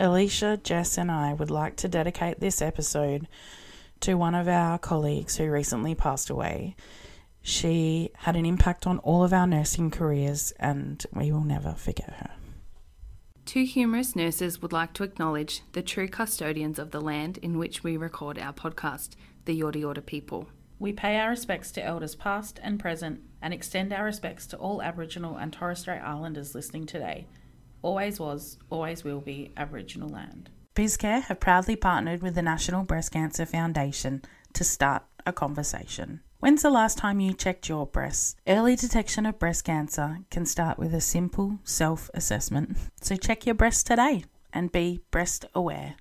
Alicia, Jess, and I would like to dedicate this episode to one of our colleagues who recently passed away. She had an impact on all of our nursing careers, and we will never forget her. Two Humerus Nurses would like to acknowledge the true custodians of the land in which we record our podcast, the Yorta Yorta people. We pay our respects to elders past and present and extend our respects to all Aboriginal and Torres Strait Islanders listening today. Always was, always will be Aboriginal land. BizCare have proudly partnered with the National Breast Cancer Foundation to start a conversation. When's the last time you checked your breasts? Early detection of breast cancer can start with a simple self assessment. So check your breasts today and be breast aware.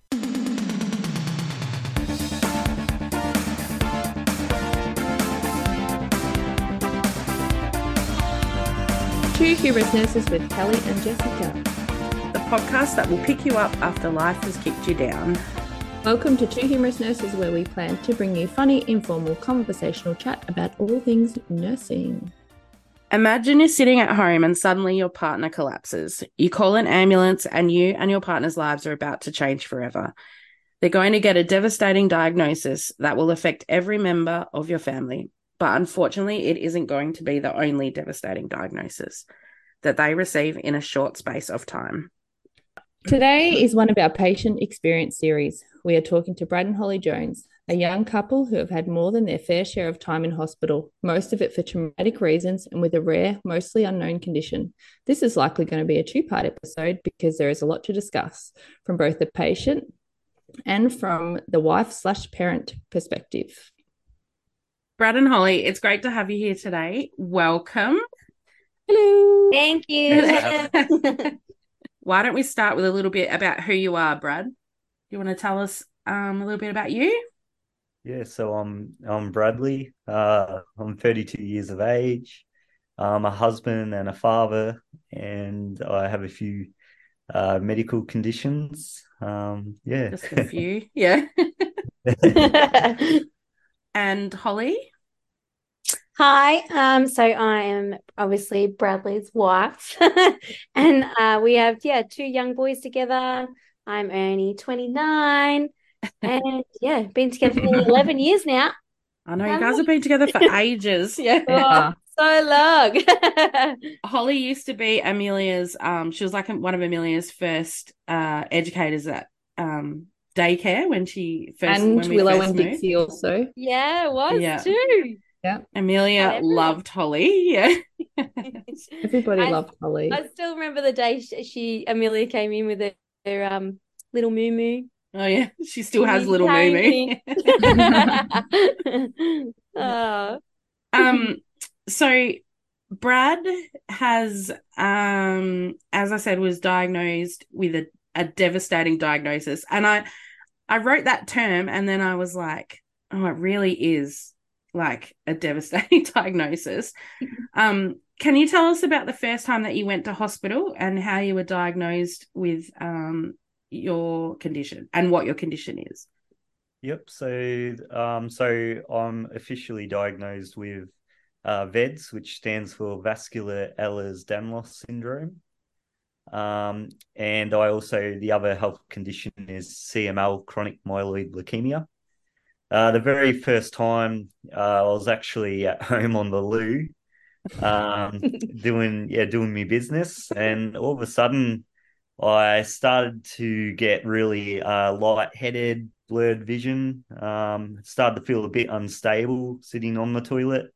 Two Humerus Nurses with Kelly and Jessica. The podcast that will pick you up after life has kicked you down. Welcome to Two Humerus Nurses, where we plan to bring you funny, informal, conversational chat about all things nursing. Imagine you're sitting at home and suddenly your partner collapses. You call an ambulance, and you and your partner's lives are about to change forever. They're going to get a devastating diagnosis that will affect every member of your family. But unfortunately, it isn't going to be the only devastating diagnosis that they receive in a short space of time. Today is one of our patient experience series. We are talking to Brad and Holley Jones, a young couple who have had more than their fair share of time in hospital, most of it for traumatic reasons and with a rare, mostly unknown condition. This is likely going to be a two part episode because there is a lot to discuss from both the patient and from the wife slash parent perspective. Brad and Holley, it's great to have you here today. Welcome. Hello. Thank you. Why don't we start with a little bit about who you are, Brad? You want to tell us um, a little bit about you? Yeah, so I'm I'm Bradley. Uh, I'm 32 years of age. I'm a husband and a father, and I have a few uh, medical conditions. Um, yeah, just a few. Yeah. and Holley. Hi, um, so I am obviously Bradley's wife, and uh, we have yeah two young boys together. I'm Ernie, 29, and yeah, been together for 11 years now. I know you guys have been together for ages. Yeah, oh, so long. Holley used to be Amelia's. Um, she was like one of Amelia's first uh educators at um daycare when she first and when Willow first and moved. Dixie also. Yeah, it was Yeah. too. Yeah, Amelia loved Holley. Yeah. everybody I- loved Holley. I still remember the day she, she Amelia came in with her, her um little moo moo. Oh yeah, she still has little moo moo. oh, um so brad has um as i said was diagnosed with a, a devastating diagnosis and i i wrote that term and then i was like oh it really is like a devastating diagnosis um can you tell us about the first time that you went to hospital and how you were diagnosed with um your condition and what your condition is Yep. So, um, so I'm officially diagnosed with uh, VEDS, which stands for Vascular Ehlers-Danlos syndrome. Um, and I also the other health condition is CML, chronic myeloid leukemia. Uh, the very first time uh, I was actually at home on the loo, um, doing yeah doing my business, and all of a sudden I started to get really uh, lightheaded, blurred vision. Um, started to feel a bit unstable sitting on the toilet.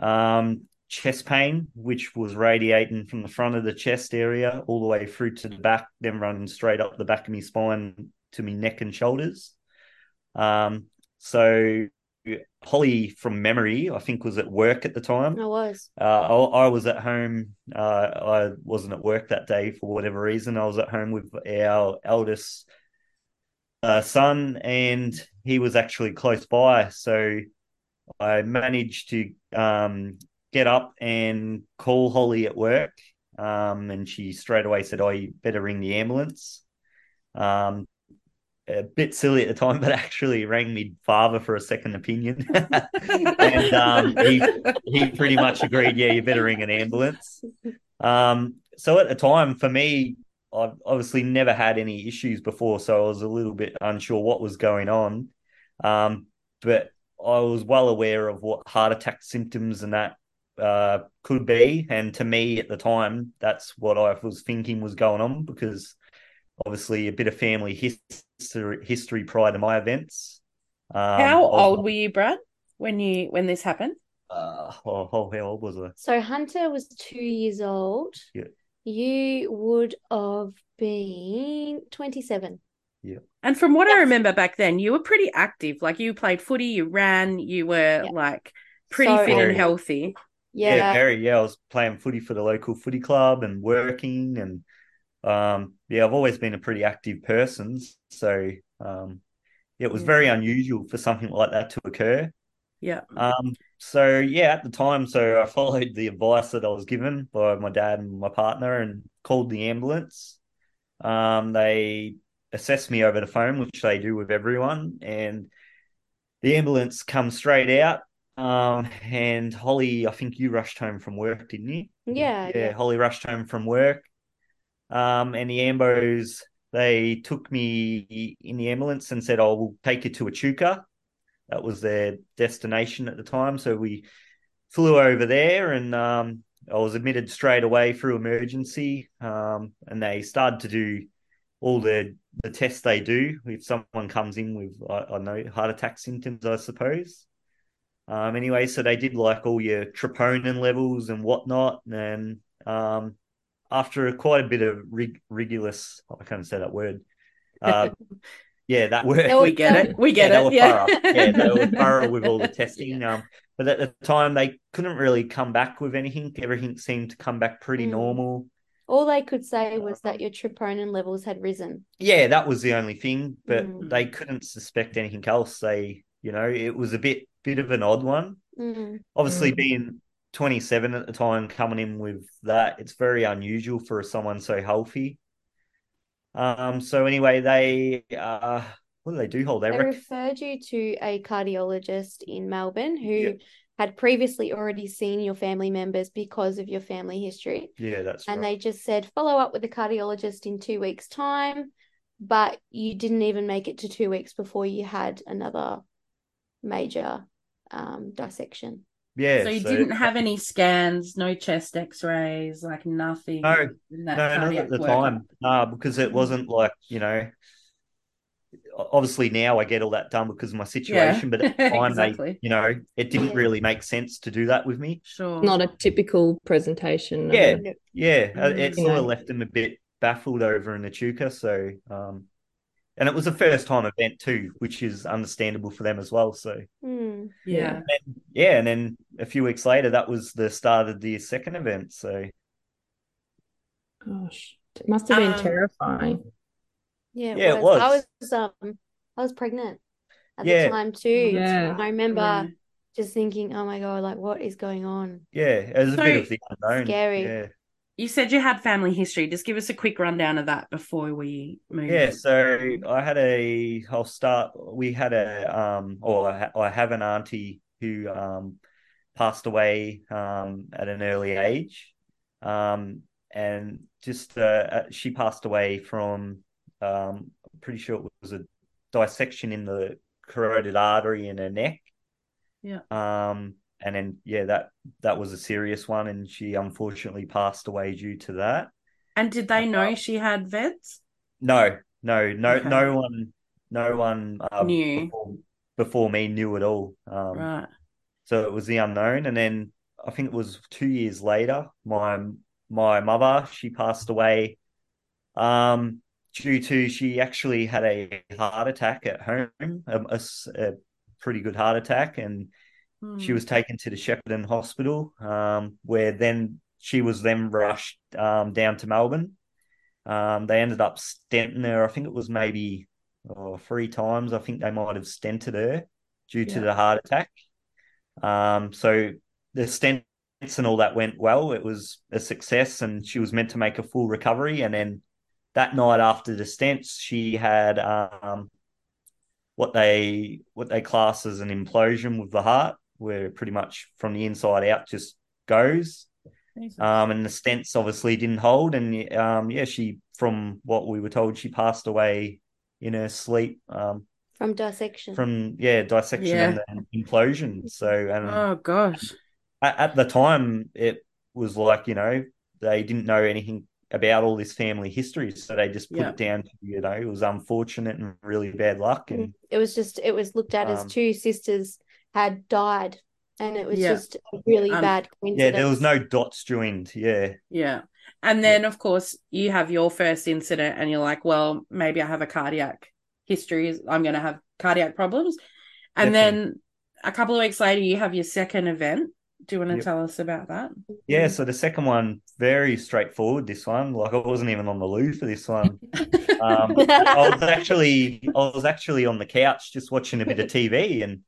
Um, chest pain, which was radiating from the front of the chest area all the way through to the back, then running straight up the back of my spine to my neck and shoulders. Um, so Holley, from memory, I think was at work at the time. I was. Uh, I, I was at home. Uh, I wasn't at work that day for whatever reason. I was at home with our eldest uh, son, and he was actually close by. So I managed to um, get up and call Holley at work. Um, and she straight away said, "Oh, you better ring the ambulance." Um, a bit silly at the time, but actually rang me father for a second opinion, and um, he he pretty much agreed. Yeah, you better ring an ambulance. Um, so at the time, for me, I've obviously never had any issues before, so I was a little bit unsure what was going on. Um, but I was well aware of what heart attack symptoms and that uh, could be. And to me at the time, that's what I was thinking was going on because obviously a bit of family history, history prior to my events. Um, How old were you, Brad, when you when this happened? Uh, oh, oh, how old was I? So Hunter was two years old. Yeah. You would have been 27. Yeah. And from what yes. I remember back then, you were pretty active. Like you played footy, you ran, you were yeah. like pretty so, fit and healthy. Yeah. yeah, very. Yeah, I was playing footy for the local footy club and working, and um, yeah, I've always been a pretty active person. So um, it was yeah. very unusual for something like that to occur. Yeah. Um. So yeah, at the time, so I followed the advice that I was given by my dad and my partner, and called the ambulance. Um. They assessed me over the phone, which they do with everyone, and the ambulance comes straight out um, and Holley, I think you rushed home from work, didn't you? Yeah. Yeah, yeah. Holley rushed home from work. Um, and the Ambos, they took me in the ambulance and said, "I oh, will take you to Echuca." That was their destination at the time. So we flew over there, and um, I was admitted straight away through emergency. Um, and they started to do all the the tests they do if someone comes in with I, I know heart attack symptoms, I suppose. Um, anyway, so they did like all your troponin levels and whatnot, and um, after quite a bit of rig- rigorous, I can't say that word. Uh, yeah, that word. we get it. We get yeah, it. Yeah, yeah, they were thorough with all the testing. Um, but at the time, they couldn't really come back with anything. Everything seemed to come back pretty mm. normal. All they could say was that your troponin levels had risen. Yeah, that was the only thing, but mm. they couldn't suspect anything else. They, you know, it was a bit bit of an odd one. Mm-hmm. Obviously, mm-hmm. being 27 at the time, coming in with that, it's very unusual for someone so healthy. Um. So anyway, they uh, what do they do? Hold They referred you to a cardiologist in Melbourne who yep. had previously already seen your family members because of your family history. Yeah, that's right. and right. they just said follow up with the cardiologist in two weeks' time, but you didn't even make it to two weeks before you had another major um, dissection. Yeah. So you so... didn't have any scans, no chest X-rays, like nothing. No, no, not at the work. time. No, because it wasn't like you know. Obviously now I get all that done because of my situation, yeah. but at the time exactly. they, you know, it didn't really make sense to do that with me. Sure. Not a typical presentation. Yeah, yeah. Mm-hmm. It sort of left them a bit baffled over in the Echuca. So, um, and it was a first time event too, which is understandable for them as well. So mm, yeah, and then, yeah, and then a few weeks later, that was the start of the second event. So, gosh, it must have been um, terrifying. Yeah, it yeah, was. it was. I was um, I was pregnant at yeah. the time too. Yeah, I remember. Yeah. Just thinking, oh my god, like what is going on? Yeah, it was a bit of the unknown. Scary. You said you had family history. Just give us a quick rundown of that before we move. Yeah, so I had a. I'll start. We had a. Um, or I, I have an auntie who um, passed away um, at an early age, um, and just uh, uh she passed away from. Um, pretty sure it was a dissection in the carotid artery in her neck. Yeah. Um, and then yeah, that that was a serious one, and she unfortunately passed away due to that. And did they know she had VEDS? No, no, no, okay. no one, no one uh, knew before, before, me knew at all. Um, right. So it was the unknown, and then I think it was two years later, my my mother she passed away, um, due to she actually had a heart attack at home, a, a, a pretty good heart attack, and she hmm. was taken to the Shepparton Hospital, um, where then she was then rushed um, down to Melbourne. Um, they ended up stenting her. I think it was maybe oh, three times. I think they might have stented her due to the heart attack. Um, so the stents and all that went well. It was a success, and she was meant to make a full recovery. And then that night after the stents, she had um, what they what they class as an implosion with the heart where pretty much from the inside out just goes. Um, and the stents obviously didn't hold, and um, yeah, she from what we were told, she passed away in her sleep. Um, from dissection. From yeah, dissection Yeah. and then implosion. So and Oh gosh. at, at the time, it was like you know they didn't know anything about all this family history, so they just put Yeah. it down to you know it was unfortunate and really bad luck, and It was just it was looked at Um, as two sisters had died, and it was Yeah. just a really Um, bad yeah, there was no dots joined. Yeah, Yeah. And then, of course, you have your first incident, and you're like, well, maybe I have a cardiac history. I'm going to have cardiac problems. And Definitely. then a couple of weeks later, you have your second event. Do you want to Yep. tell us about that? yeah. So the second one, very straightforward. This one, like I wasn't even on the loo for this one. Um, I was actually I was actually on the couch just watching a bit of TV and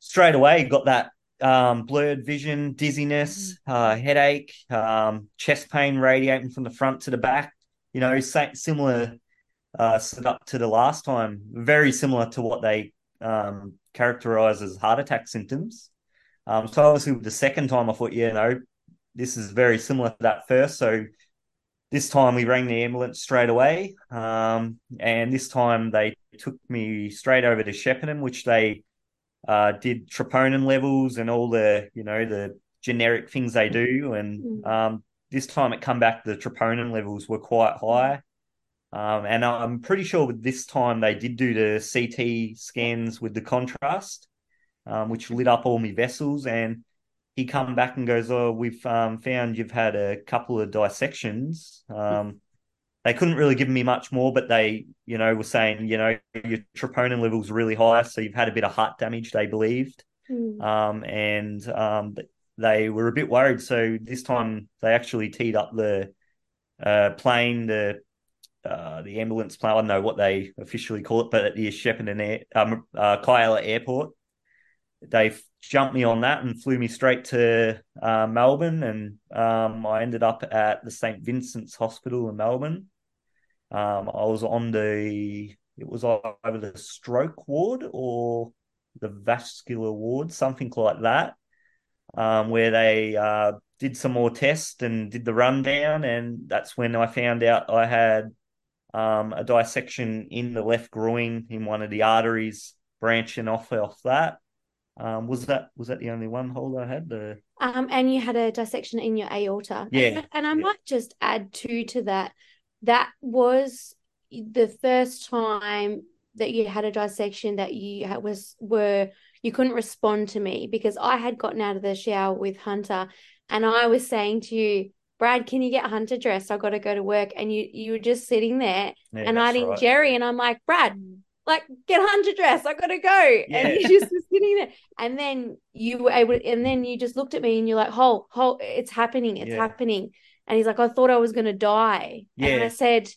straight away got that um, blurred vision, dizziness, uh, headache, um, chest pain radiating from the front to the back. You know, similar uh, set up to the last time, very similar to what they um, characterize as heart attack symptoms. Um, so obviously, with the second time, I thought, yeah, no, this is very similar to that first. So this time we rang the ambulance straight away. Um, and this time they took me straight over to Shepparton, which they uh, did troponin levels and all the, you know, the generic things they do. And Mm. um, this time it come back, the troponin levels were quite high. Um, and I'm pretty sure with this time they did do the CT scans with the contrast, um, which lit up all my vessels. And he come back and goes, "Oh, we've um, found you've had a couple of dissections." Um, they couldn't really give me much more, but they, you know, were saying, you know, your troponin levels really high, so you've had a bit of heart damage. They believed, Mm. um, and um, they were a bit worried. So this time they actually teed up the uh, plane, the uh, the ambulance plane. I don't know what they officially call it, but at the Shepparton Air, um, uh, Kialla Airport, they jumped me on that and flew me straight to uh, Melbourne, and um, I ended up at the St Vincent's Hospital in Melbourne. Um, I was on the it was either the stroke ward or the vascular ward, something like that, um, where they uh, did some more tests and did the rundown, and that's when I found out I had um, a dissection in the left groin in one of the arteries branching off off that. Um, was that was that the only one hole I had? The Um, and you had a dissection in your aorta. Yeah, And, I yeah. might just add two to that. That was the first time that you had a dissection that you had, was were you couldn't respond to me because I had gotten out of the shower with Hunter and I was saying to you, Brad, can you get Hunter dressed? I got to go to work. And you you were just sitting there yeah, and I didn't right. Jerry and I'm like, Brad, like get Hunter dress I gotta go. And Yeah. you just were sitting there. And then you were able and then you just looked at me and you're like, hold, hold, it's happening, it's Yeah. happening. And he's like, I thought I was gonna die. And I said,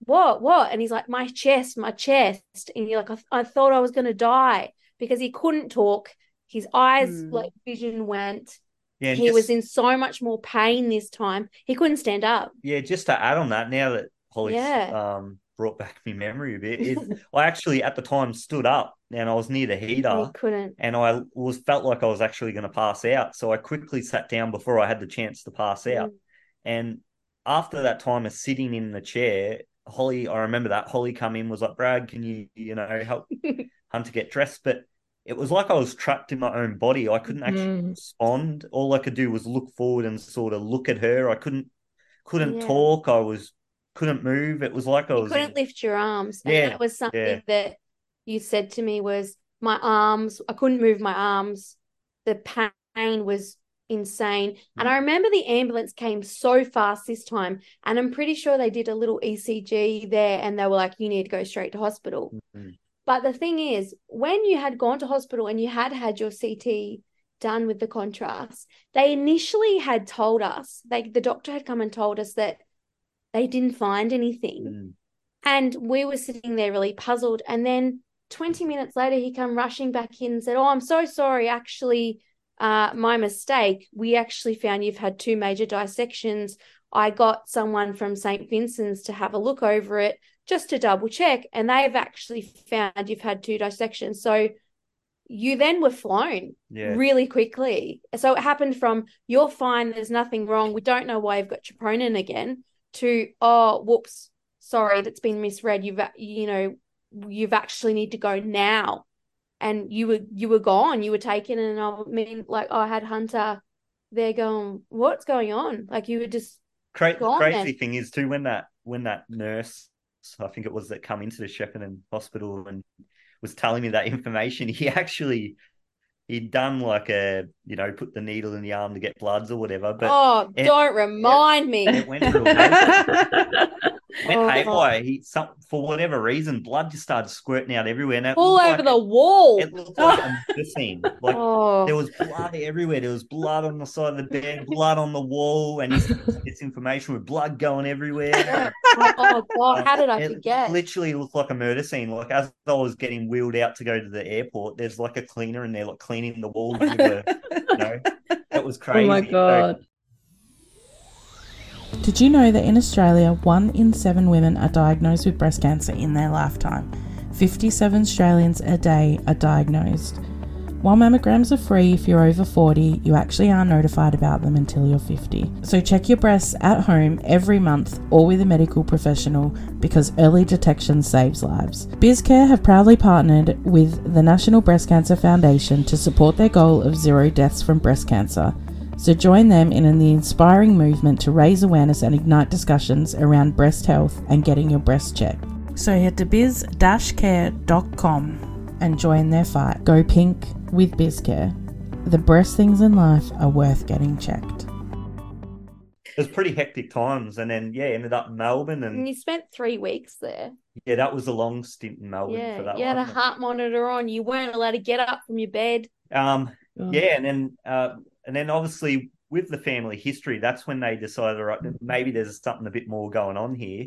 What? What? And he's like, My chest, my chest. And you're like, I, I thought I was gonna die because he couldn't talk. His eyes, Hmm. like vision went. Yeah, and he was in so much more pain this time. He couldn't stand up. Yeah, just to add on that, now that Holley's Yeah. um brought back my memory a bit, is I actually at the time stood up and I was near the He heater couldn't. and I was felt like I was actually going to pass out. So I quickly sat down before I had the chance to pass out. And after that time of sitting in the chair, Holley, I remember that Holley come in was like, Brad, can you, you know, help Hunter get dressed? But it was like I was trapped in my own body. I couldn't actually Mm. respond. All I could do was look forward and sort of look at her. I couldn't couldn't Yeah. talk. I was couldn't move. It was like I You was couldn't lift your arms. And Yeah, that was something yeah. that you said to me was my arms, I couldn't move my arms. The pain was insane. And Mm. I remember the ambulance came so fast this time. And I'm pretty sure they did a little ECG there and they were like, you need to go straight to hospital. Mhm. But the thing is, when you had gone to hospital and you had had your CT done with the contrast, they initially had told us, like the doctor had come and told us that they didn't find anything. Mm. And we were sitting there really puzzled. And then 20 minutes later, he come rushing back in and said, Oh, I'm so sorry. Actually, uh, my mistake. We actually found you've had two major dissections. I got someone from St. Vincent's to have a look over it just to double check. And they've actually found you've had two dissections. So you then were flown Yeah. really quickly. So it happened from you're fine, there's nothing wrong, we don't know why you've got troponin again, to oh whoops, sorry, that's been misread. You've you know you've actually need to go now, and you were you were gone, you were taken, and I mean like I had Hunter there going, what's going on? Like you were just Cra- crazy then. thing is too when that when that nurse, I think it was that come into the Shepparton hospital and was telling me that information, he actually he'd done like a you know put the needle in the arm to get bloods or whatever, but oh, it- don't remind me. it went through went Oh. haywire. He some for whatever reason, blood just started squirting out everywhere. And all over like- the wall. It looked like a murder scene. Like oh, there was blood everywhere. There was blood on the side of the bed, blood on the wall, and this information with blood going everywhere. oh, oh, God, um, how did I It forget? literally looked like a murder scene. Like as I was getting wheeled out to go to the airport, there's like a cleaner in there, like cleaning the walls with you know, that was crazy. Oh my So, god. Did you know that in Australia, one in seven women are diagnosed with breast cancer in their lifetime? 57 Australians a day are diagnosed. While mammograms are free if you're over 40, you actually aren't notified about them until you're 50. So check your breasts at home every month or with a medical professional because early detection saves lives. BizCare have proudly partnered with the National Breast Cancer Foundation to support their goal of zero deaths from breast cancer. So join them in the inspiring movement to raise awareness and ignite discussions around breast health and getting your breast checked. So head to biz-care.com and join their fight. Go pink with BizCare. The breast things in life are worth getting checked. It was pretty hectic times, and then yeah, ended up in Melbourne, And and you spent three weeks there. yeah, that was a long stint in Melbourne for Yeah, that you had a heart monitor on. You weren't allowed to get up from your bed. Um, yeah, and then uh, and then obviously with the family history, that's when they decided, right, maybe there's something a bit more going on here.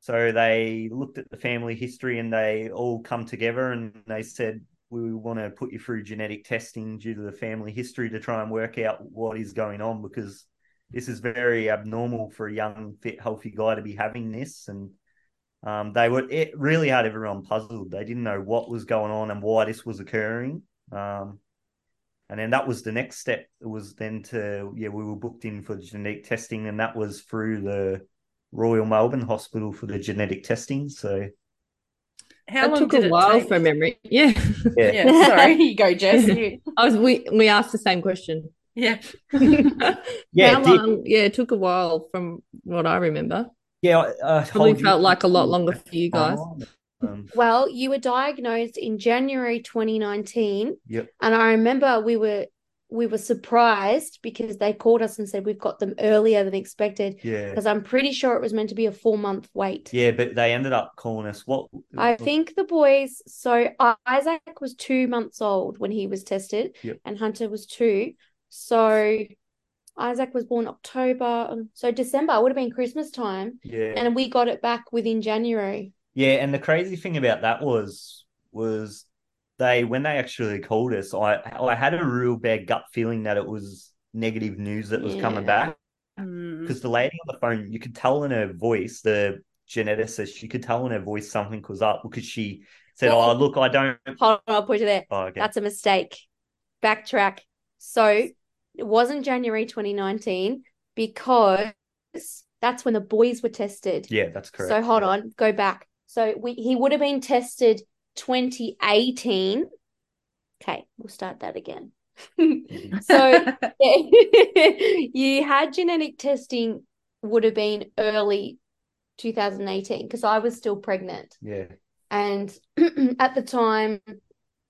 So they looked at the family history and they all come together and they said, we want to put you through genetic testing due to the family history to try and work out what is going on because this is very abnormal for a young, fit, healthy guy to be having this. And um, they were, it really had everyone puzzled. They didn't know what was going on and why this was occurring. Um, and then that was the next step. It was then to yeah, we were booked in for genetic testing, and that was through the Royal Melbourne Hospital for the genetic testing. So How That took a while from memory. Yeah. yeah, Yeah, sorry, you go, Jess. You, I was we we asked the same question. yeah. yeah, How it did. long? Yeah, it took a while from what I remember. yeah. Uh, Probably felt like a lot longer for you guys. Um, Well, you were diagnosed in January 2019, Yep. and I remember we were we were surprised because they called us and said we've got them earlier than expected yeah, because I'm pretty sure it was meant to be a four month wait. yeah, but they ended up calling us. What I think the boys, so Isaac was two months old when he was tested, Yep. and Hunter was two. So Isaac was born October, so December would have been Christmas time, Yeah, and we got it back within January. Yeah, and the crazy thing about that was was they when they actually called us, I I had a real bad gut feeling that it was negative news that was coming Yeah. back Mm. because the lady on the phone, you could tell in her voice, the geneticist, you could tell in her voice something was up because she said, Well- "Oh, look, I don't." Hold on, I'll put you there. Oh, okay. That's a mistake. Backtrack. So it wasn't January 2019 because that's when the boys were tested. yeah, that's correct. So hold yeah. on, go back. So we he would have been tested 2018. Okay, we'll start that again. so you had genetic testing would have been early 2018 because I was still pregnant. Yeah, And at the time,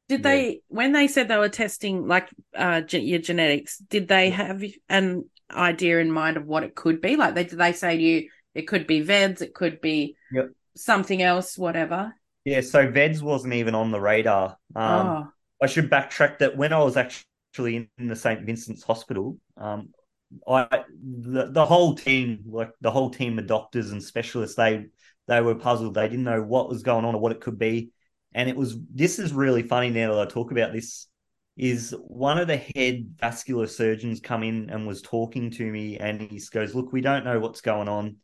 Did they, when they said they were testing like uh ge- your genetics, did they have an idea in mind of what it could be? Like, they did they say to you, it could be VEDS, it could be Yep. Something else, whatever. yeah. So VEDS wasn't even on the radar. Um, oh, I should backtrack that when I was actually in the St. Vincent's Hospital, um, I the, the whole team, like the whole team of doctors and specialists, they they were puzzled. They didn't know what was going on or what it could be. And it was this is really funny now that I talk about this. Is one of the head vascular surgeons come in and was talking to me, and he goes, "Look, we don't know what's going on."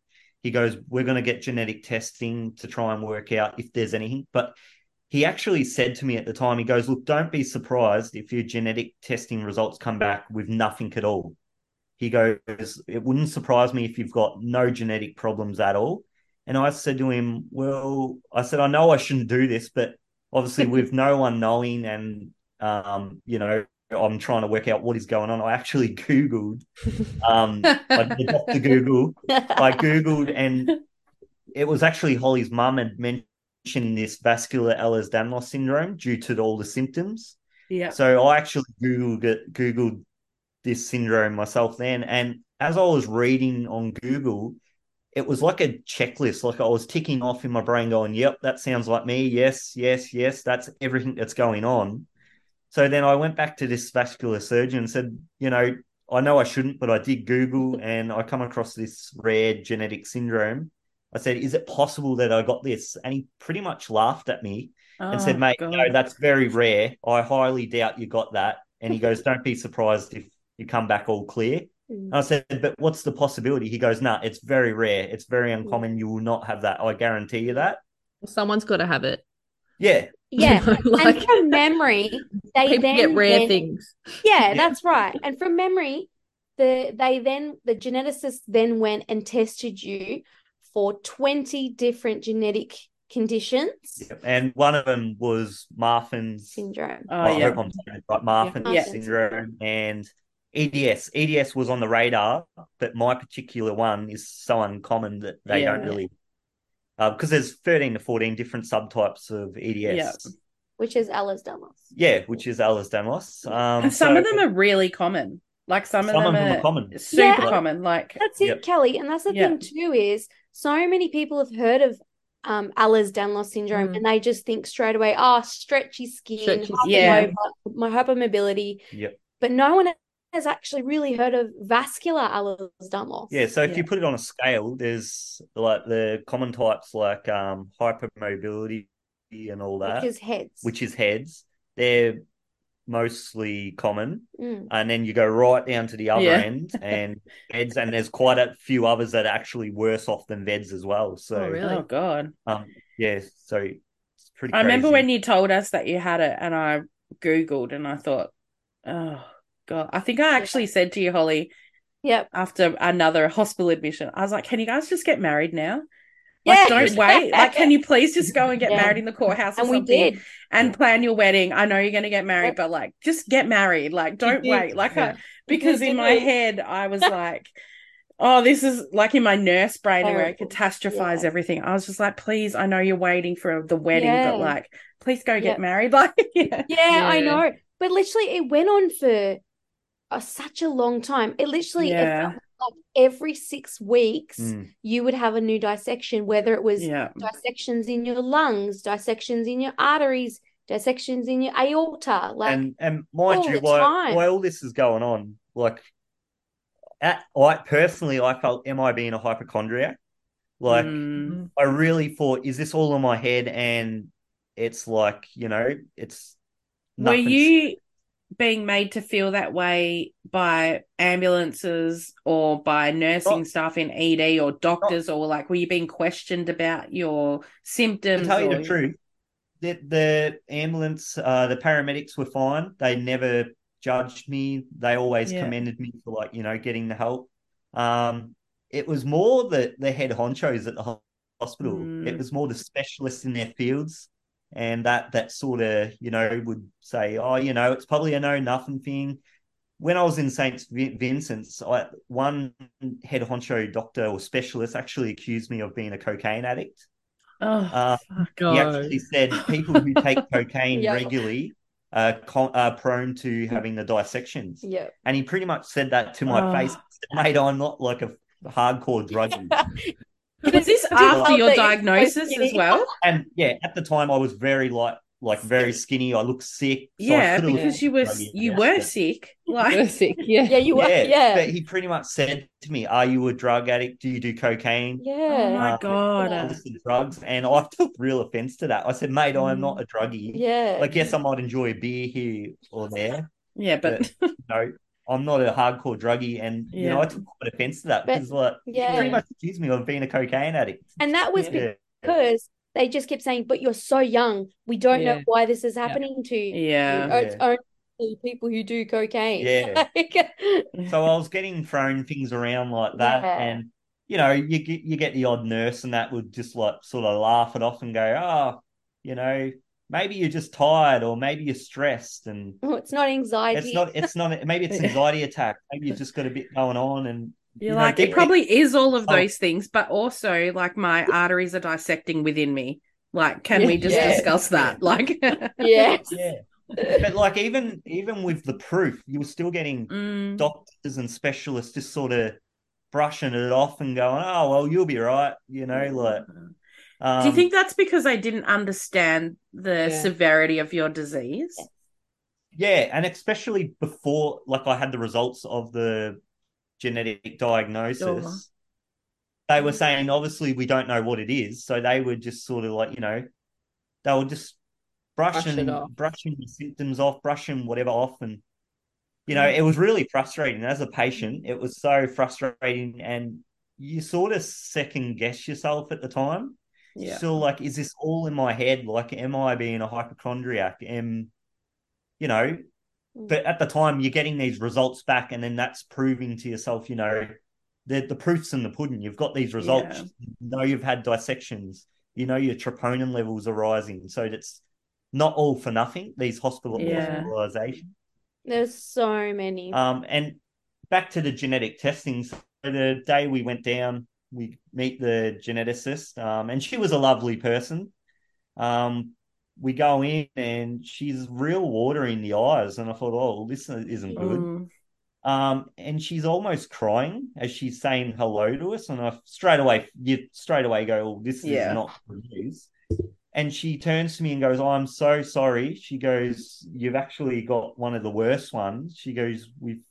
He goes, "We're going to get genetic testing to try and work out if there's anything." But he actually said to me at the time, he goes, Look, don't be surprised if your genetic testing results come back with nothing at all. He goes, It wouldn't surprise me if you've got no genetic problems at all. And I said to him, Well, I said, I know I shouldn't do this, but obviously, with no one knowing and, um, you know, I'm trying to work out what is going on. I actually Googled, um, I did Dr. Google. I Googled, and it was actually Holley's mum had mentioned this vascular Ehlers-Danlos syndrome due to all the symptoms. Yeah. So I actually Googled it, Googled this syndrome myself then. And as I was reading on Google, it was like a checklist. Like I was ticking off in my brain, going, Yep, that sounds like me. Yes, yes, yes. That's everything that's going on. So then I went back to this vascular surgeon and said, You know, I know I shouldn't, but I did Google and I come across this rare genetic syndrome. I said, Is it possible that I got this? And he pretty much laughed at me and said, Oh, Mate, God. no, that's very rare. I highly doubt you got that. And he goes, Don't be surprised if you come back all clear. Mm. And I said, But what's the possibility? He goes, Nah, it's very rare. It's very uncommon. You will not have that. I guarantee you that. Someone's got to have it. Yeah. Yeah. You know, like and from memory, they people then get rare went- things. Yeah, Yeah. that's right. And from memory, the they then the geneticist then went and tested you for 20 different genetic conditions Yep. And one of them was Marfan's syndrome. Oh, I yeah. hope I'm saying right. Marfan's Yeah. syndrome and EDS. EDS was on the radar, but my particular one is so uncommon that they Yeah. don't really. Because there's 13 to 14 different subtypes of EDS. Yeah. which is Ehlers-Danlos. Yeah, which is Ehlers-Danlos. Um, And some so- of them are really common. Like some, Some of of them, them are, are common. super Yeah. common. Like That's it, Yep. Kelly. And that's the Yeah. thing too is so many people have heard of um Ehlers-Danlos syndrome Mm. and they just think straight away, oh, stretchy skin, Stretchy hypermobile- Yeah. my hypermobility. Yep. But no one has actually really heard of vascular Ehlers-Danlos. Yeah, so if Yeah. you put it on a scale, there's like the common types like um, hypermobility and all that, which is hEDS. which is hEDS. They're mostly common. Mm. and then you go right down to the other Yeah. end and VEDS, and there's quite a few others that are actually worse off than VEDS as well. So, Oh, really? oh god. um, yeah, so it's pretty. I remember when you told us that you had it, and I googled, and I thought, oh god. I think I actually said to you, Holley, Yep. after another hospital admission, I was like, "Can you guys just get married now? Like, Yeah. don't wait. Like, can you please just go and get Yeah. married in the courthouse or And we did. and plan your wedding? I know you're going to get married, but like, just get married. Like, don't wait. Like, yeah. I, because in my head, I was like." Oh, this is like in my nurse brain where I Terrible. catastrophize everything. I was just like, please, I know you're waiting for the wedding, but like, please go get married. Like, yeah. Yeah, I know. But literally, it went on for uh, such a long time. It literally, it Yeah. felt like every six weeks, Mm. you would have a new dissection, whether it was Yeah. dissections in your lungs, dissections in your arteries, dissections in your aorta. Like, and and mind all you, the while, while all this is going on, like, at, I personally, I felt, am I being a hypochondriac? Like, Mm. I really thought, is this all in my head? And it's like, you know, it's. Were you being made to feel that way by ambulances or by nursing Not- staff in ED or doctors, or like were you being questioned about your To symptoms? tell you the truth, the, the ambulance, uh, the paramedics were fine. They never judged me. They always Yeah. commended me for like you know getting the help. Um, it was more the the head honchos at the hospital. Mm. It was more the specialists in their fields, and that that sort of you know would say, oh, you know, it's probably a no nothing thing. When I was in St. Vin- Vincent's, I, one head honcho doctor or specialist actually accused me of being a cocaine addict. Oh, Uh, fuck. he actually said people who take cocaine Yeah. regularly are, con- are prone to having the dissections. yeah. And he pretty much said that to my Oh. face. Mate, I'm not like a hardcore druggie. Was this after your that you diagnosis as well? and yeah, at the time I was very like like very skinny. I looked sick. so yeah, could've because looked you were you yes, were but- sick. You're Like, sick. Yeah. Yeah, you were. Yeah, Yeah. but he pretty much said to me, "Are you a drug addict? Do you do cocaine?" Yeah. oh Yeah. my Uh, god. Yeah. Illicit drugs, and I took real offense to that. I said, "Mate, I am Mm. not a druggie. Yeah. Like, yes, I might enjoy a beer here or there, Yeah, but no, I'm not a hardcore druggie, and you know, I took quite offense to that But- because like yeah. pretty much accused me of being a cocaine addict. And that was Yeah. Yeah, because they just kept saying, "But you're so young. We don't know why this is happening to you. Yeah. It's Yeah. only people who do cocaine." Yeah. So I was getting thrown things around like that, Yeah. and you know, you get you get the odd nurse, and that would just like sort of laugh it off and go, "Oh, you know, maybe you're just tired, or maybe you're stressed, and Oh, it's not anxiety. it's not, it's not, maybe it's anxiety attack, maybe you've just got a bit going on, and You're you know, like, get- it probably is all of Oh. those things, but also like my arteries are dissecting within me. Like, can we just Yeah. discuss that? Like, Yes. yeah. But like even even with the proof, you were still getting Mm, doctors and specialists just sort of brushing it off and going, "Oh well, you'll be right," you know, like. Um, Do you think that's because I didn't understand the Yeah. severity of your disease? Yeah, and especially before, like, I had the results of the genetic diagnosis. Sure. They were saying, obviously, we don't know what it is, so they were just sort of like, you know, they were just brushing, Brush brushing the symptoms off, brushing whatever off, and you know, it was really frustrating. As a patient, it was so frustrating, and you sort of second guess yourself at the time. Yeah. Still, like, is this all in my head? Like, am I being a hypochondriac? Am you know? But at the time, you're getting these results back, and then that's proving to yourself, you know, the the proof's in the pudding. You've got these results. Yeah. You know, you've had dissections. You know, your troponin levels are rising, so it's not all for nothing. These hospital Yeah. hospitalizations. There's so many. Um, and back to the genetic testing. So the day we went down, we meet the geneticist, um, and she was a lovely person. Um, we go in and she's real water in the eyes, and I thought, oh, this isn't good. Mm, Um, and she's almost crying as she's saying hello to us, and I straight away, you straight away go, oh, this Yeah. is not good news. And she turns to me and goes, oh, I'm so sorry. She goes, You've actually got one of the worst ones. She goes, We've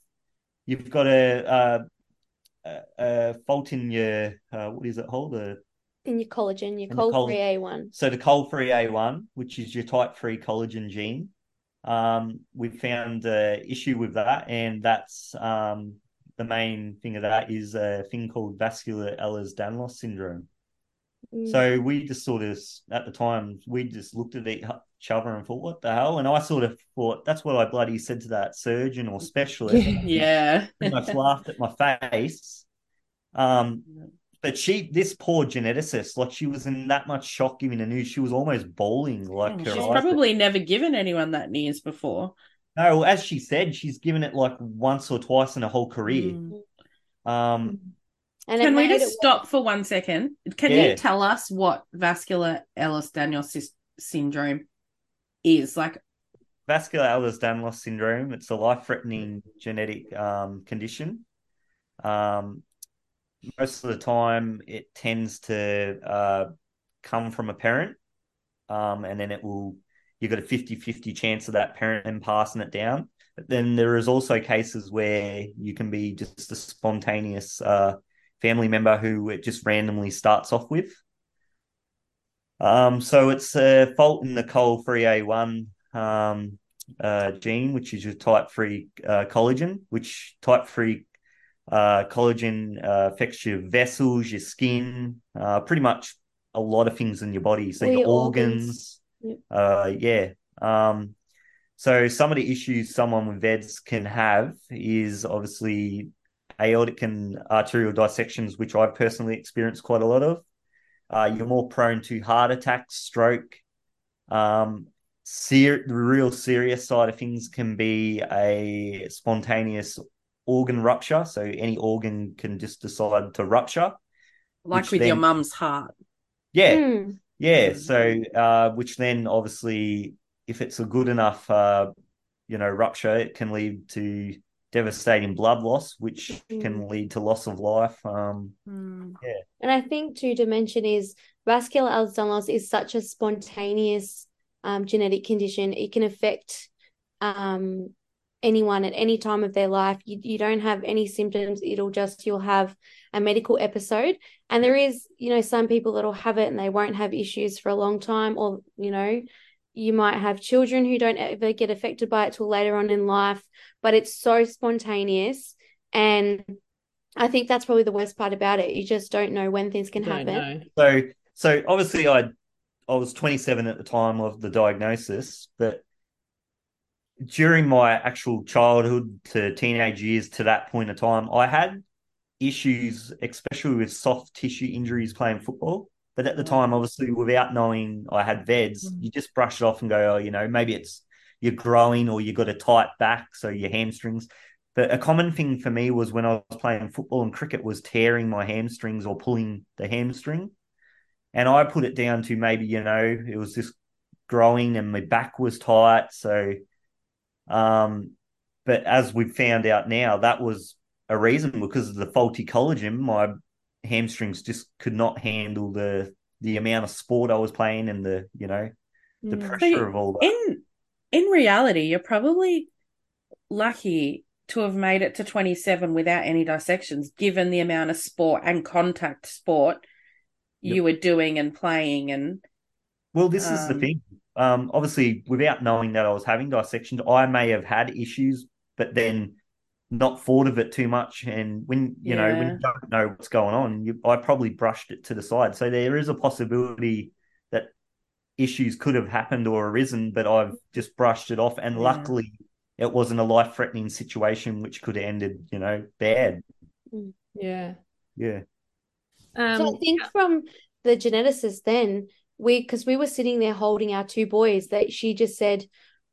you've got a uh, a, a fault in your uh, what is it hold the in your collagen, your And the coal coll- free A1. so the COL3A1, which is your type three collagen gene. Um, we found the issue with that, and that's um, the main thing of that is a thing called vascular Ehlers-Danlos syndrome. Mm. So we just sort of, at the time, we just looked at each other and thought, "What the hell?" And I sort of thought, "That's what I bloody said to that surgeon or specialist." yeah. and I laughed at my face. Um, but she, this poor geneticist, like she was in that much shock giving the news. She was almost bawling, like her She's eyes. probably never given anyone that news before. No, as she said, she's given it like once or twice in her whole career. Mm. Um, and Can we just it stop for one second? Can Yeah. you tell us what vascular Ehlers-Danlos sys- syndrome is? Like, vascular Ehlers-Danlos syndrome. It's a life-threatening genetic um, condition. Um, most of the time, it tends to uh, come from a parent, um, and then it will. You've got a 50-50 chance of that parent then passing it down. But then there is also cases where you can be just a spontaneous uh, family member who it just randomly starts off with. Um, so it's a fault in the COL3A1 um, uh, gene, which is your type three uh, collagen, which type three uh, collagen uh, affects your vessels, your skin, uh, pretty much a lot of things in your body. So your your organs, organs. Yep. uh, yeah. Um, so some of the issues someone with VEDS can have is obviously aortic and arterial dissections, which I've personally experienced quite a lot of. Uh, you're more prone to heart attacks, stroke. Um, ser- the real serious side of things can be a spontaneous organ rupture. So any organ can just decide to rupture. like Which with your then- mum's heart. Yeah, Mm. yeah. Mm. So, uh, which then obviously, if it's a good enough, uh, you know, rupture, it can lead to devastating blood loss, which can lead to loss of life. Um, Mm. And I think too to mention is vascular Ehlers-Danlos is such a spontaneous um, genetic condition. It can affect um, anyone at any time of their life. You you don't have any symptoms. It'll just you'll have a medical episode, and there is you know some people that'll have it and they won't have issues for a long time, or you know you might have children who don't ever get affected by it till later on in life. But it's so spontaneous and. I think that's probably the worst part about it. You just don't know when things can happen. know. so, so obviously, I I was 27 at the time of the diagnosis, but during my actual childhood to teenage years to that point of time, I had issues, especially with soft tissue injuries playing football. But at the time, obviously, without knowing I had VEDS, Mm. you just brush it off and go, oh, you know, maybe it's you're growing or you got a tight back, so your hamstrings. But a common thing for me was when I was playing football and cricket was tearing my hamstrings or pulling the hamstring. And I put it down to maybe, you know, it was just growing and my back was tight. So, um, but as we've found out now, that was a reason because of the faulty collagen. My hamstrings just could not handle the the amount of sport I was playing and the you know the Mm. pressure of all that. in in reality, you're probably lucky to have made it to 27 without any dissections, given the amount of sport and contact sport you Yep. were doing and playing. And Well, this is the Um, thing. Um, obviously, without knowing that I was having dissections, I may have had issues, but then not thought of it too much. And when you know when you don't know what's going on, you, I probably brushed it to the side. So there is a possibility that issues could have happened or arisen, but I've just brushed it off. And Yeah. luckily, it wasn't a life-threatening situation which could have ended, you know, bad. Yeah. Yeah. Um, So I think from the geneticist then, we because we were sitting there holding our two boys, that she just said,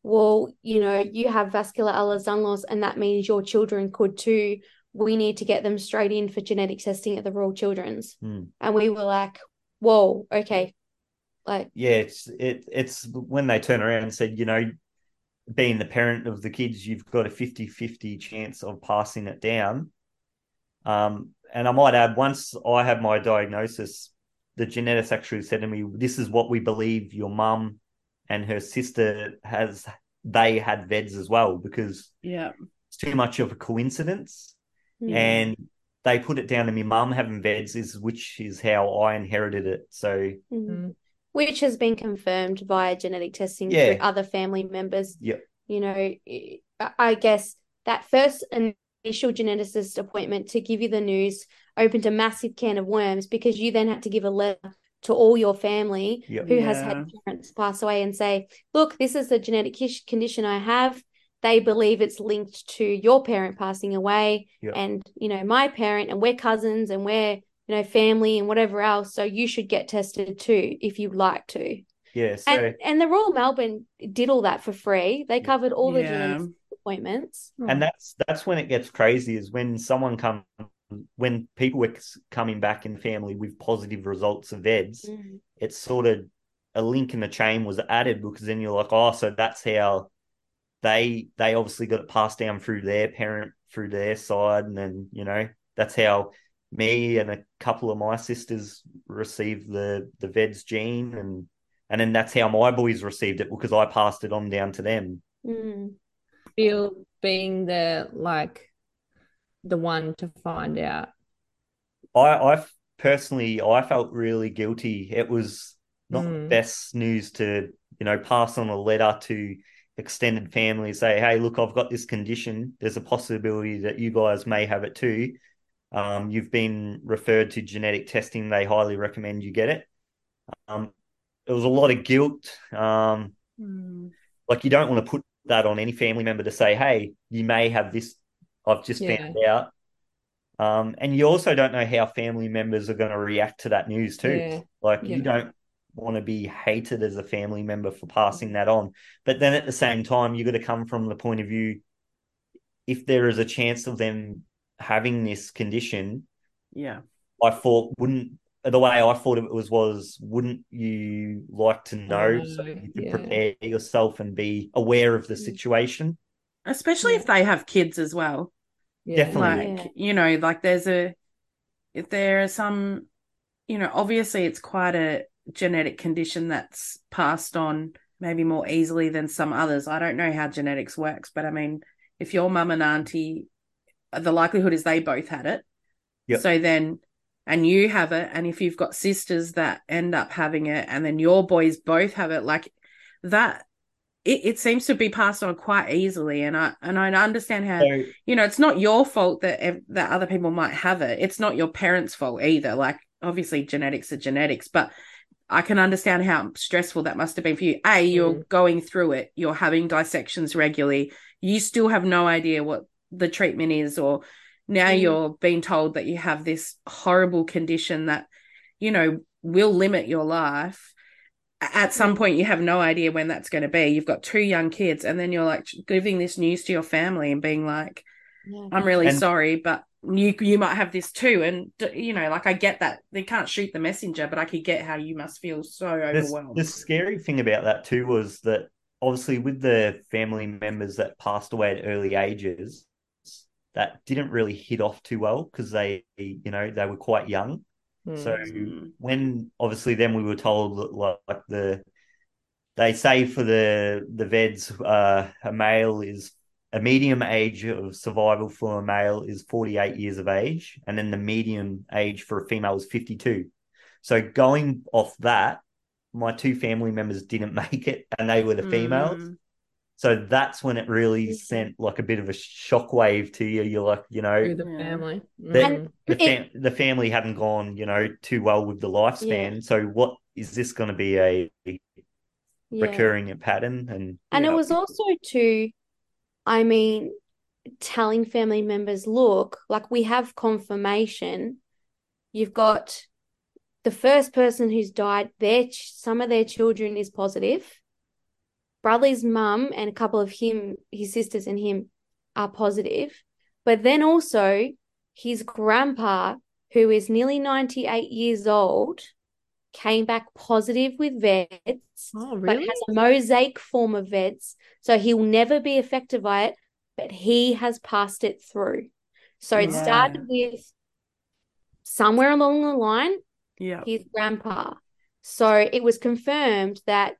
Well, you know, you have vascular Ehlers-Danlos, and that means your children could too. We need to get them straight in for genetic testing at the Royal Children's. Hmm. And we were like, Whoa, okay. Like, yeah, it's it it's when they turn around and said, you know, being the parent of the kids, you've got a 50-50 chance of passing it down. Um, and I might add, once I had my diagnosis, the geneticists actually said to me, "This is what we believe your mum and her sister has. They had VEDS as well because yeah, it's too much of a coincidence." mm, And they put it down to me mum having VEDS, is which is how I inherited it. So mm. Mm. which has been confirmed via genetic testing Yeah. through other family members. Yep. You know, I- I guess that first initial geneticist appointment to give you the news opened a massive can of worms because you then had to give a letter to all your family Yep. who has Yeah. had parents pass away and say, look, this is the genetic condition I have. They believe it's linked to your parent passing away Yep. and, you know, my parent, and we're cousins and we're, you know, family and whatever else. So you should get tested too if you'd like to. yeah, so And and the Royal Melbourne did all that for free. They covered all the Yeah. genetic appointments. and that's that's when it gets crazy is when someone come when people were coming back in family with positive results of VEDS, Mm. it's sort of a link in the chain was added because then you're like, oh, so that's how they they obviously got it passed down through their parent through their side, and then you know that's how me and a couple of my sisters received the the VEDS gene, and and then that's how my boys received it because I passed it on down to them. Mm. feel being the like the one to find out. I, I personally, I felt really guilty. It was not the Mm. best news to, you know, pass on a letter to extended family, say, hey, look, I've got this condition. There's a possibility that you guys may have it too. Um, you've been referred to genetic testing. They highly recommend you get it. Um, there was a lot of guilt. Um, Mm. like you don't want to put that on any family member to say, "Hey, you may have this." I've just Yeah. found out. Um, and you also don't know how family members are going to react to that news too. Yeah. Like Yeah. you don't want to be hated as a family member for passing that on. But then at the same time, you've got to come from the point of view if there is a chance of them having this condition, yeah, I thought wouldn't the way I thought of it was was wouldn't you like to know so Oh, you could yeah. prepare yourself and be aware of the Mm. situation? Especially if they have kids as well. Yeah. Definitely. like Yeah. you know like there's a if there are some you know obviously it's quite a genetic condition that's passed on maybe more easily than some others i don't know how genetics works but i mean if your mum and auntie the likelihood is they both had it Yep. so then and you have it and if you've got sisters that end up having it and then your boys both have it like that it, it seems to be passed on quite easily and i and i understand how So you know, it's not your fault that that other people might have it. It's not your parents' fault either. Like obviously genetics are genetics, but I can understand how stressful that must have been for you. A, you're Mm. going through it, you're having dissections regularly, you still have no idea what the treatment is, or now Mm. you're being told that you have this horrible condition that, you know, will limit your life. A- At some point, you have no idea when that's going to be. You've got two young kids, and then you're like giving this news to your family and being like, Yeah. I'm really And- sorry, but you you might have this too. And you know, like I get that they can't shoot the messenger, but I could get how you must feel so The, overwhelmed. the scary thing about that too was that obviously with the family members that passed away at early ages, that didn't really hit off too well because they, you know, they were quite young. So Mm. when obviously then we were told that like, the they say for the the veds uh, a male is a medium age of survival for a male is 48 years of age and then the medium age for a female is 52 so going off that my two family members didn't make it and they were the females Mm. So that's when it really sent like a bit of a shockwave to you you're like you know Through the family. the, Mm. the, It- the family hadn't gone, you know, too well with the lifespan. So what is this going to be a Yeah. recurring pattern? And And you it know, was also too, I mean, telling family members, look, like we have confirmation. You've got the first person who's died, their ch- some of their children is positive. Bradley's mum and a couple of him, his sisters and him are positive. But then also his grandpa, who is nearly 98 years old, came back positive with VEDS Oh, but has a mosaic form of VEDS, so he'll never be affected by it, but he has passed it through. So it Yeah. started with somewhere along the line, Yeah. his grandpa. So it was confirmed that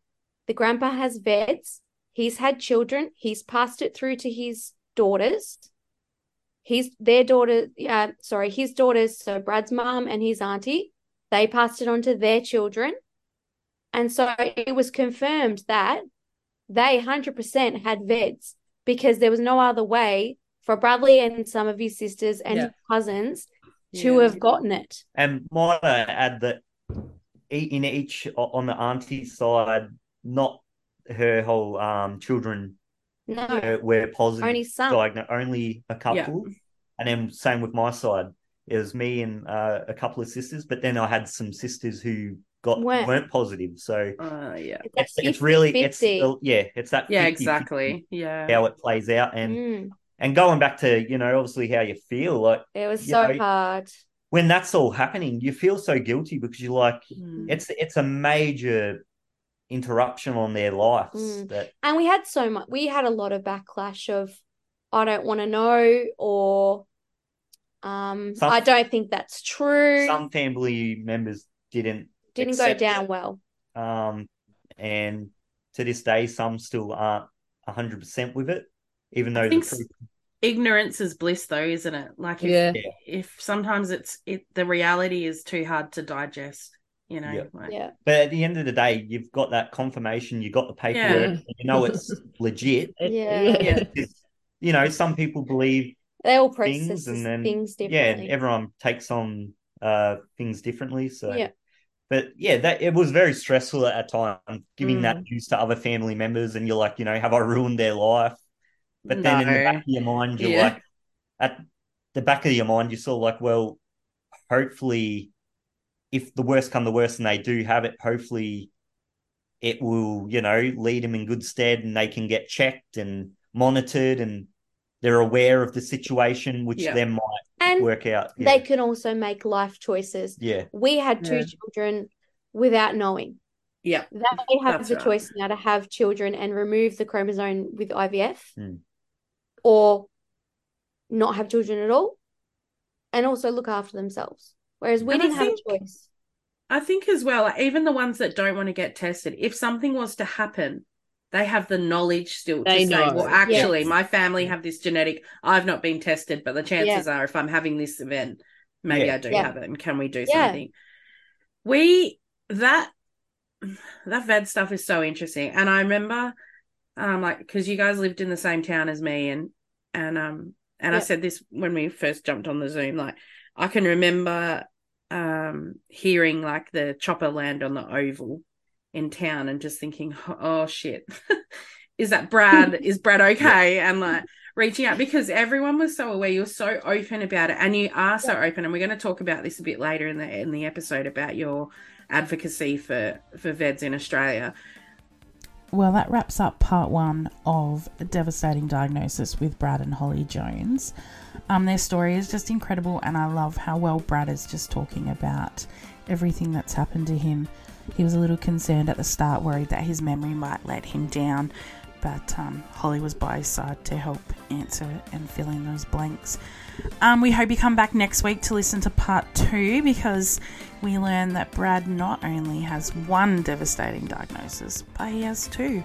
the grandpa has VEDS, he's had children, he's passed it through to his daughters. His their daughter, uh, sorry, his daughters, so Brad's mum and his auntie, they passed it on to their children. And so it was confirmed that they 100% had VEDS because there was no other way for Bradley and some of his sisters and Yeah. his cousins to Yeah. have gotten it. and might I add that in each on the auntie side, not her whole um children No, were, were positive. only some. diagnosed, only a couple. And then same with my side. It was me and uh, a couple of sisters, but then I had some sisters who got Weren't. weren't positive. So Uh, yeah. It's that it's it's really it's 50-50. yeah it's that Yeah, 50-50 exactly. Yeah. how it plays out and Mm, and going back to you know obviously how you feel like it was so know, hard. when that's all happening you feel so guilty because you're like Mm. it's it's a major interruption on their lives Mm. that And we had so much, we had a lot of backlash of, I don't want to know, or um, Some- I don't think that's true. some family members didn't Didn't go down it. well. um and to this day some still aren't 100% with it even though the truth ignorance is bliss though, isn't it? Like if Yeah. if sometimes it's it the reality is too hard to digest, you know. Yeah. Like, Yeah. but at the end of the day you've got that confirmation you've got the paperwork Yeah. and you know it's legit It- Yeah. Yeah. It's- you know some people believe They all Things process and then- things differently yeah everyone takes on uh things differently so Yeah. but yeah that it was very stressful at a time giving Mm. that news to other family members and you're like you know have i ruined their life but then in the back of your mind you're Yeah. like at the back of your mind you're sort of like well hopefully if the worst come the worst and they do have it hopefully it will you know lead them in good stead and they can get checked and monitored and they're aware of the situation which Yeah. then might And work out yeah. they can also make life choices. yeah We had two Yeah. children without knowing. Yeah. They have That's the right. choice now to have children and remove the chromosome with IVF Hmm. or not have children at all and also look after themselves. Whereas we And didn't have think- a choice. I think as well, even the ones that don't want to get tested, if something was to happen, they have the knowledge still They to say, know. well, actually, Yes. my family have this genetic. I've not been tested, but the chances are, if I'm having this event, maybe Yeah. I do Yeah. have it. And can we do Yeah. something? We that that VEDS stuff is so interesting, and I remember, um, like because you guys lived in the same town as me, and and um and I said this when we first jumped on the Zoom, like I can remember um, hearing like the chopper land on the oval in town and just thinking, oh shit, is that Brad? is Brad okay? And like reaching out because everyone was so aware. You're so open about it, and you are so yeah. open. And we're going to talk about this a bit later in the in the episode about your advocacy for for VEDS in Australia. Well, that wraps up part one of devastating diagnosis with Brad and Holley Jones. Um, their story is just incredible, and I love how well Brad is just talking about everything that's happened to him. He was a little concerned at the start, worried that his memory might let him down, but um, Holley was by his side to help answer it and fill in those blanks. Um, we hope you come back next week to listen to part two because we learn that Brad not only has one devastating diagnosis, but he has two.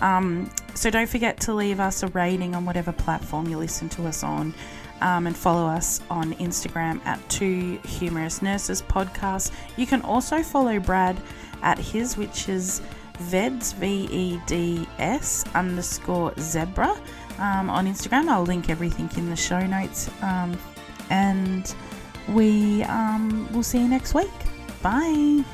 Um, so don't forget to leave us a rating on whatever platform you listen to us on. Um, and follow us on Instagram at Two Humerus Nurses Podcast. You can also follow Brad at his, which is Veds, V E D S underscore zebra um, on Instagram. I'll link everything in the show notes. Um, and we um, will see you next week. Bye.